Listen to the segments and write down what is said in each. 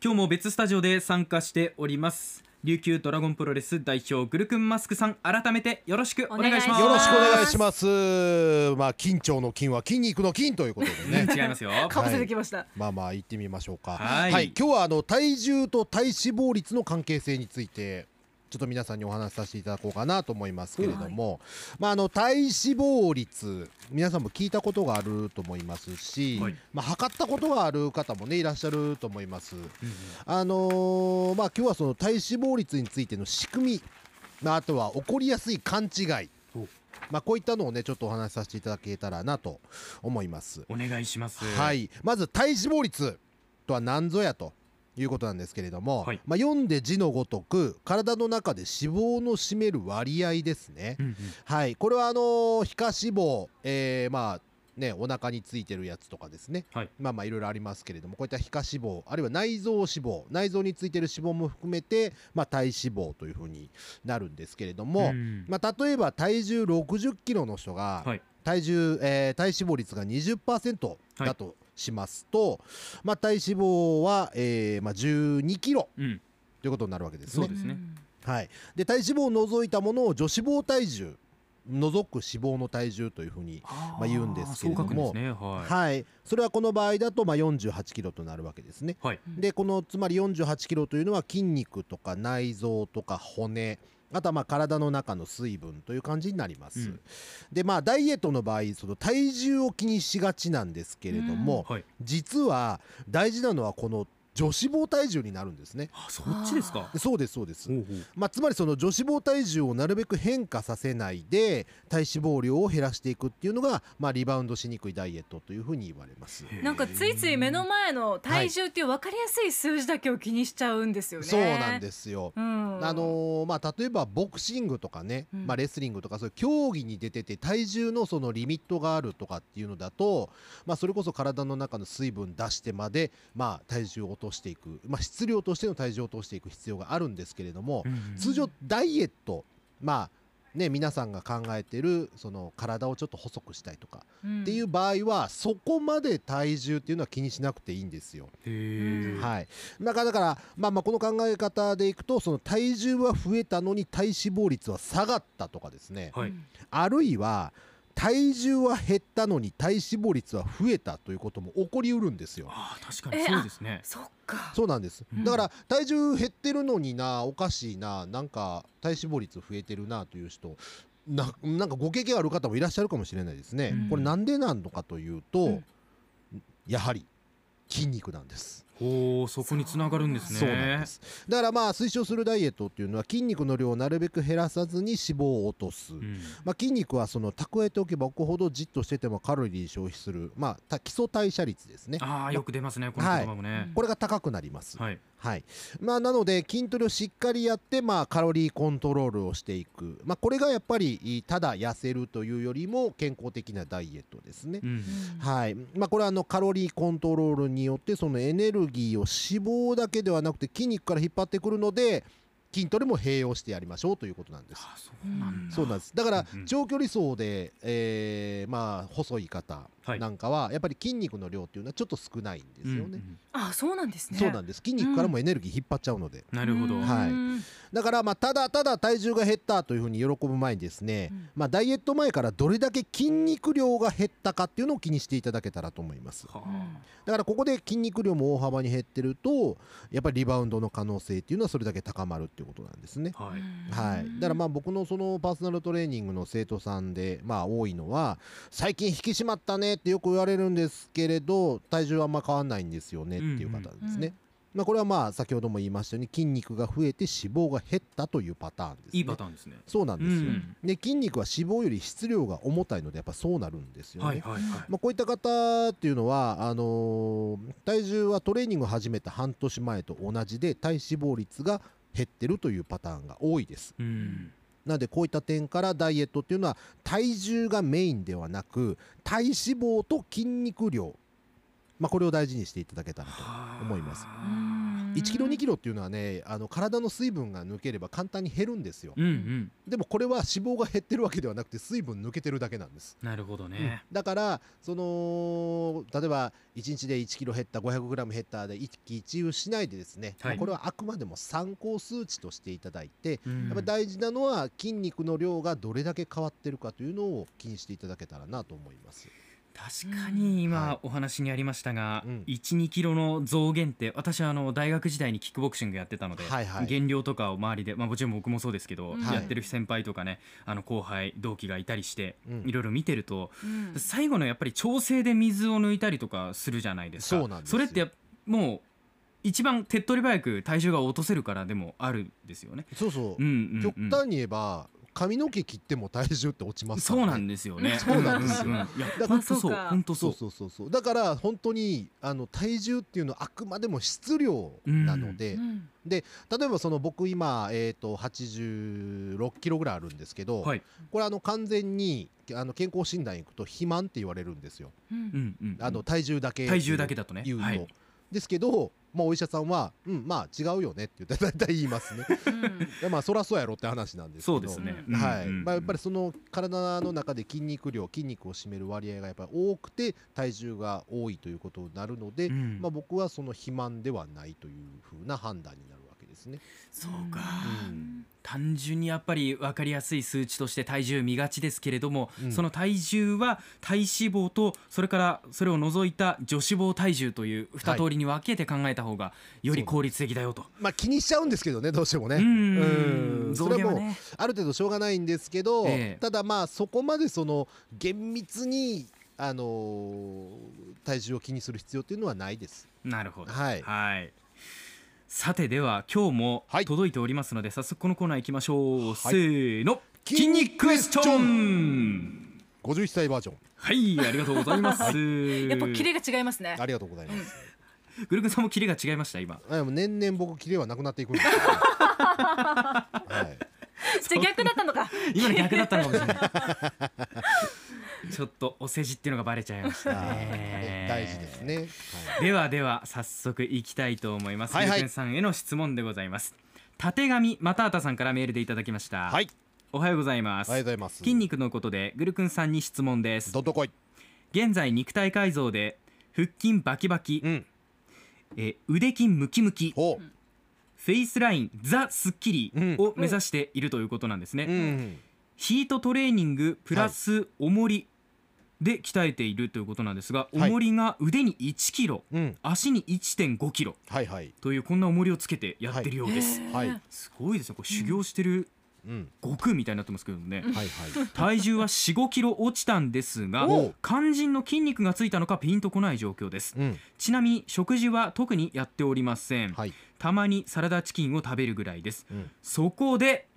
今日も別スタジオで参加しております。琉球ドラゴンプロレス代表グルクンマスクさん改めてよろしくお願いします。よろしくお願いします。まあ緊張の筋は筋肉の筋ということでね。違いますよ。かぶせてきました、まあまあ行ってみましょうか。はい。今日はあの体重と体脂肪率の関係性についてちょっと皆さんにお話しさせていただこうかなと思いますけれども、まあ、あの体脂肪率皆さんも聞いたことがあると思いますし、はい。まあ、測ったことがある方もねいらっしゃると思います。あのーまあ、今日はその体脂肪率についての仕組み、まあ、あとは起こりやすい勘違い。お。まあ、こういったのをねちょっとお話しさせていただけたらなと思います。お願いします。はい、まず体脂肪率とは何ぞやということなんですけれども、はい。まあ、読んで字のごとく体の中で脂肪の占める割合ですね、うんうん。はい。これはあのー皮下脂肪、えーまあねお腹についてるやつとかですね、はい。まあまあいろいろありますけれどもこういった皮下脂肪あるいは内臓脂肪内臓についてる脂肪も含めて、まあ、体脂肪というふうになるんですけれども、うん。まあ、例えば体重60キロの人が、はい。体重、えー体脂肪率が20%だとしますと、まあ、体脂肪は、えーまあ、12キロうん。ということになるわけですね。そうで。すね。はい、で体脂肪を除いたものを女脂肪体重除く脂肪の体重というふうに、あまあ言うんですけれどもね。はい。はい、それはこの場合だとまあ48キロとなるわけですね。はい。でこのつまり48キロというのは筋肉とか内臓とか骨あとはまあ体の中の水分という感じになります。うん。でまあダイエットの場合その体重を気にしがちなんですけれども、はい。実は大事なのはこの女脂肪体重になるんですね。あそっちですか？でそうですそうです。まあ、つまりその女脂肪体重をなるべく変化させないで体脂肪量を減らしていくっていうのが、まあ、リバウンドしにくいダイエットというふうに言われます。なんかついつい目の前の体重っていう分かりやすい数字だけを気にしちゃうんですよね。そうなんですよ。うん、あのーまあ、例えばボクシングとかね、うんまあ、レスリングとかそういう競技に出てて体重のそのリミットがあるとかっていうのだと、まあ、それこそ体の中の水分出してまで、まあ、体重を落としていく、まあ、質量としての体重を落としていく必要があるんですけれども、うんうん通常ダイエットまあね皆さんが考えてるその体をちょっと細くしたいとかうん。っていう場合はそこまで体重っていうのは気にしなくていいんですよ。はい、だからだから、まあ、まあこの考え方でいくとその体重は増えたのに体脂肪率は下がったとかですね。はい。あるいは体重は減ったのに体脂肪率は増えたということも起こりうるんですよ。あー確かに。そうですね。そっか。そうなんです、うん。だから体重減ってるのになおかしいななんか体脂肪率増えてるなという人ななんかご経験ある方もいらっしゃるかもしれないですね、うん。これなんでなのかというと、うん。やはり筋肉なんです。ほうそこにつながるんですね。そうなんです。だからまあ推奨するダイエットっていうのは筋肉の量をなるべく減らさずに脂肪を落とす、うん。まあ、筋肉はその蓄えておけば置くほどじっとしててもカロリー消費する、まあ、た基礎代謝率ですねああよく出ますねこの言葉もねこれが高くなります、はいはい。まあ、なので筋トレをしっかりやって、まあ、カロリーコントロールをしていく、まあ、これがやっぱりただ痩せるというよりも健康的なダイエットですね。うん。はい。まあ、これはあのカロリーコントロールによってそのエネルギーを脂肪だけではなくて筋肉から引っ張ってくるので筋トレも併用してやりましょうということなんです。あそうなんだ。そうなんです。だからうんうん。長距離走で、えーまあ、細い方はい。なんかはやっぱり筋肉の量っていうのはちょっと少ないんですよね。うんうん。あ、そうなんですね。そうなんです。筋肉からもエネルギー引っ張っちゃうので、なるほど。うん。はい。だからまあただただ体重が減ったというふうに喜ぶ前にですね、うん。まあ、ダイエット前からどれだけ筋肉量が減ったかっていうのを気にしていただけたらと思います。はだからここで筋肉量も大幅に減ってるとやっぱりリバウンドの可能性っていうのはそれだけ高まるっていうことなんですね。あはい。はい、だからまあ僕のそのパーソナルトレーニングの生徒さんでまあ多いのは最近引き締まったねってよく言われるんですけれど体重はあんま変わんないんですよねっていう方ですね、うんまあ、これはまあ先ほども言いましたように筋肉が増えて脂肪が減ったというパターンです、ね、いいパターンですね。そうなんですよ、うん。で筋肉は脂肪より質量が重たいのでやっぱそうなるんですよね、はいはいはい。まあ、こういった方っていうのはあのー体重はトレーニングを始めた半年前と同じで体脂肪率が減ってるというパターンが多いです。うん。なのでこういった点からダイエットっていうのは体重がメインではなく体脂肪と筋肉量、まあ、これを大事にしていただけたらと思います1キロ2キロっていうのはねあの体の水分が抜ければ簡単に減るんですよ。うんうん。でもこれは脂肪が減ってるわけではなくて水分抜けてるだけなんです。なるほどね、だからその例えば1日で1キロ減った 500g 減ったで一喜一憂しないでですね、はい。まあこれはあくまでも参考数値としていただいて、うん。やっぱ大事なのは筋肉の量がどれだけ変わってるかというのを気にしていただけたらなと思います。確かにはい。今お話にありましたが、うん。12キロの増減って私はあの大学時代にキックボクシングやってたので、はいはい。減量とかを周りで、まあ、もちろん僕もそうですけど、うん。やってる先輩とかねあの後輩同期がいたりして、うん。いろいろ見てるとうん。最後のやっぱり調整で水を抜いたりとかするじゃないですか。そうなんですよ。れってやもう一番手っ取り早く体重が落とせるからでもあるんですよね。そうそう、うんうんうん。極端に言えば髪の毛切っても体重って落ちますから、ね、そうなんですよね。そうなんですよいやだ本当そうまあそうか本当そ。そううそうそうそうだから本当にあの体重っていうのはあくまでも質量なので、うん例えばその僕今、えー、と86キロぐらいあるんですけど、はい。これあの完全にあの健康診断行くと肥満って言われるんですよ、うんうんうん。あの体重だけ体重だけだとね。言うと、はい。ですけど、まあ、お医者さんは「うんまあ違うよね」って言って大体言いますね。うん。まあそらそうやろって話なんですけど。そうですね。はいうんうんまあ、やっぱりその体の中で筋肉量筋肉を占める割合がやっぱり多くて体重が多いということになるので、うん。まあ、僕はその肥満ではないというふうな判断になるわけですね。そうか。うん単純にやっぱり分かりやすい数値として体重見がちですけれども、うんその体重は体脂肪とそれからそれを除いた女子肪体重という二通りに分けて考えた方がより効率的だよと。まあ気にしちゃうんですけどねどうしてもね。うんそれはもう。ある程度しょうがないんですけど、ええただまあそこまでその厳密に、あのー体重を気にする必要っていうのはないです。なるほど。はいはい。さてでは今日もはい届いておりますので、早速このコーナー行きましょう。いせーの。筋肉クエスチョン。51歳バージョンはい、ありがとうございます。やっぱキレが違いますねありがとうございます。グルクさんもキレが違いました今。あでも年々僕キレはなくなっていくんですよ、ね はいじゃあ逆だったのか今の逆だったのかもしれない。ちょっとお世辞っていうのがバレちゃいましたね。大事です。ね。はいではでは早速いきたいと思います。はいはいさんへの質問でございます。たてがみまたあたさんからメールでいただきました。はい、おはようございます。ありがとうございます。筋肉のことでグルクンさんに質問です。現在肉体改造で腹筋バキバキ、うん。えー腕筋ムキムキほフェイスラインザ・スッキリうんを目指しているということなんですね、う。うん。ヒートトレーニングプラス重りで鍛えているということなんですが、はい重りが腕に1キロうん。足に1.5キロはいはい。というこんな重りをつけてやってるようです、はい。すごいですねこれ修行してるうん。悟空みたいになってますけどね、はいはい。体重は4 5キロ落ちたんですがお肝心の筋肉がついたのかピンとこない状況ですうん。ちなみに食事は特にやっておりません、はい。たまにサラダチキンを食べるぐらいですうん。そこで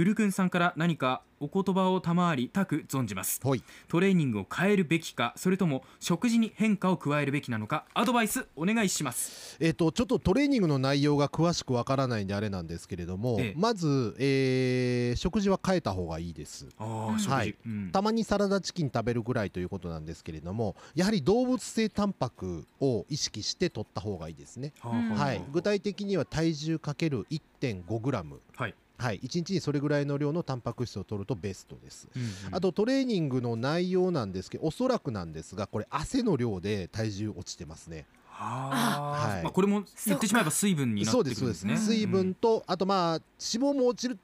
グルクンさんから何かお言葉を賜りたく存じます。ほい。トレーニングを変えるべきかそれとも食事に変化を加えるべきなのかアドバイスお願いします。えっ、とちょっとトレーニングの内容が詳しくわからないんであれなんですけれども、ええ。まず、えー食事は変えた方がいいです。はい。うん。たまにサラダチキン食べるぐらいということなんですけれどもやはり動物性タンパクを意識して取った方がいいですね、はあはあはい、具体的には体重かける 1.5g はい、はい、1日にそれぐらいの量のタンパク質を取るとベストです、うんうん。あとトレーニングの内容なんですけどおそらくなんですがこれ汗の量で体重落ちてますね。はい。まあ、これも言ってしまえば水分になってくるんですね。そうです水分と、あとまあ脂肪も落ち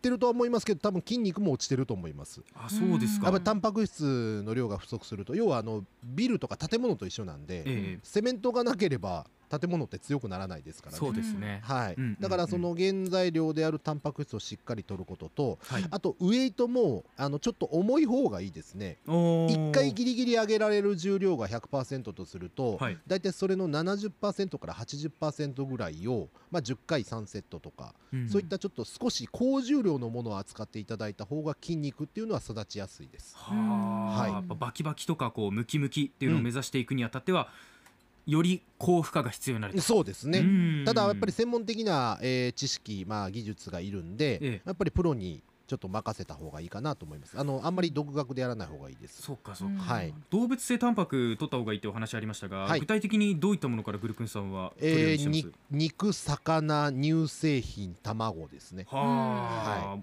てるとは思いますけど多分筋肉も落ちてると思います。あそうですか。やっぱりタンパク質の量が不足すると要はあのビルとか建物と一緒なんで、ええ。セメントがなければ建物って強くならないですからね。そうですね、はい、だからその原材料であるタンパク質をしっかり取ることとはい。あとウエイトもあのちょっと重い方がいいですね。おー。1回ギリギリ上げられる重量が100%とすると、はい。だいたいそれの70%から80%ぐらいを、まあ、10回3セットとか、ん。そういったちょっと少し高重量のものを扱っていただいた方が筋肉っていうのは育ちやすいです。はい。やっぱバキバキとかこうムキムキっていうのを目指していくにあたっては、より高負荷が必要になると。そうですね、うん。ただやっぱり専門的な、えー知識、まあ、技術がいるんで、ええ。やっぱりプロにちょっと任せた方がいいかなと思います。あのあんまり独学でやらない方がいいです。そうかそうか、うん。はい。動物性タンパク取った方がいいってお話ありましたが、はい。具体的にどういったものからグルクンさんは取るようえー、にしてます？に肉魚乳製品卵ですね。はあ、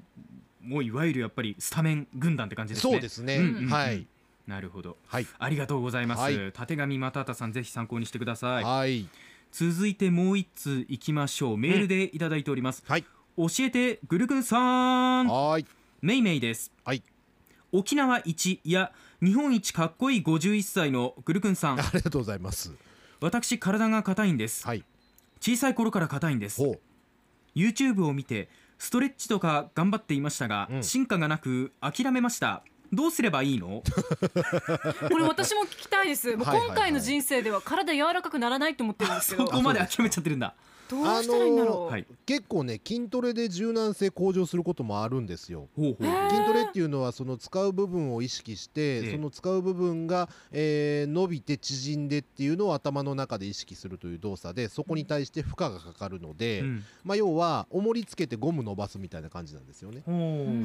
もういわゆるやっぱりスタメン軍団って感じですね。そうですね、うんうんうん。はいなるほど。はい。ありがとうございます、はい。立上又太さんぜひ参考にしてください。はい。続いてもう一通いきましょう。メールでいただいております、はい。教えてグルクンさん。はい。メイメイです。はい。沖縄一いや日本一かっこいい51歳のグルクンさん。ありがとうございます。私体が硬いんです。はい。小さい頃から硬いんです。YouTube を見てストレッチとか頑張っていましたが、うん。進化がなく諦めましたどうすればいいの？これ私も聞きたいです。もう今回の人生では体柔らかくならないと思ってるんですけど。そこまで諦めちゃってるんだどうしたらいいんだろう、はい。結構ね筋トレで柔軟性向上することもあるんですよ。ほうほう。へー。筋トレっていうのはその使う部分を意識して、ええ。その使う部分が、えー伸びて縮んでっていうのを頭の中で意識するという動作でそこに対して負荷がかかるので、うん。まあ、要は重りつけてゴム伸ばすみたいな感じなんですよね。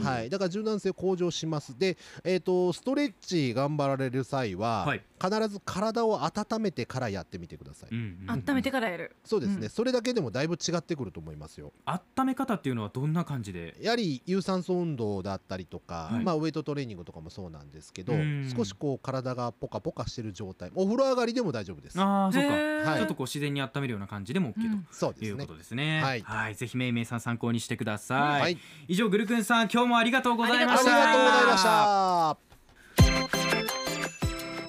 はい、だから柔軟性向上します。で、えー、とストレッチ頑張られる際は、はい。必ず体を温めてからやってみてください、うんうん。温めてからやる。そうですね、うん。それだけでもだいぶ違ってくると思いますよ。温め方っていうのはどんな感じで？やはり有酸素運動だったりとか、はい。まあ、ウェイトトレーニングとかもそうなんですけどうん。少しこう体がポカポカしてる状態。お風呂上がりでも大丈夫です。ああそうか、はい。ちょっとこう自然に温めるような感じでも OK うんというそうですね。ことですね、はい。ぜひめいめいさん参考にしてください、はい。以上グルクンさん今日もありがとうございまありしたがとうございました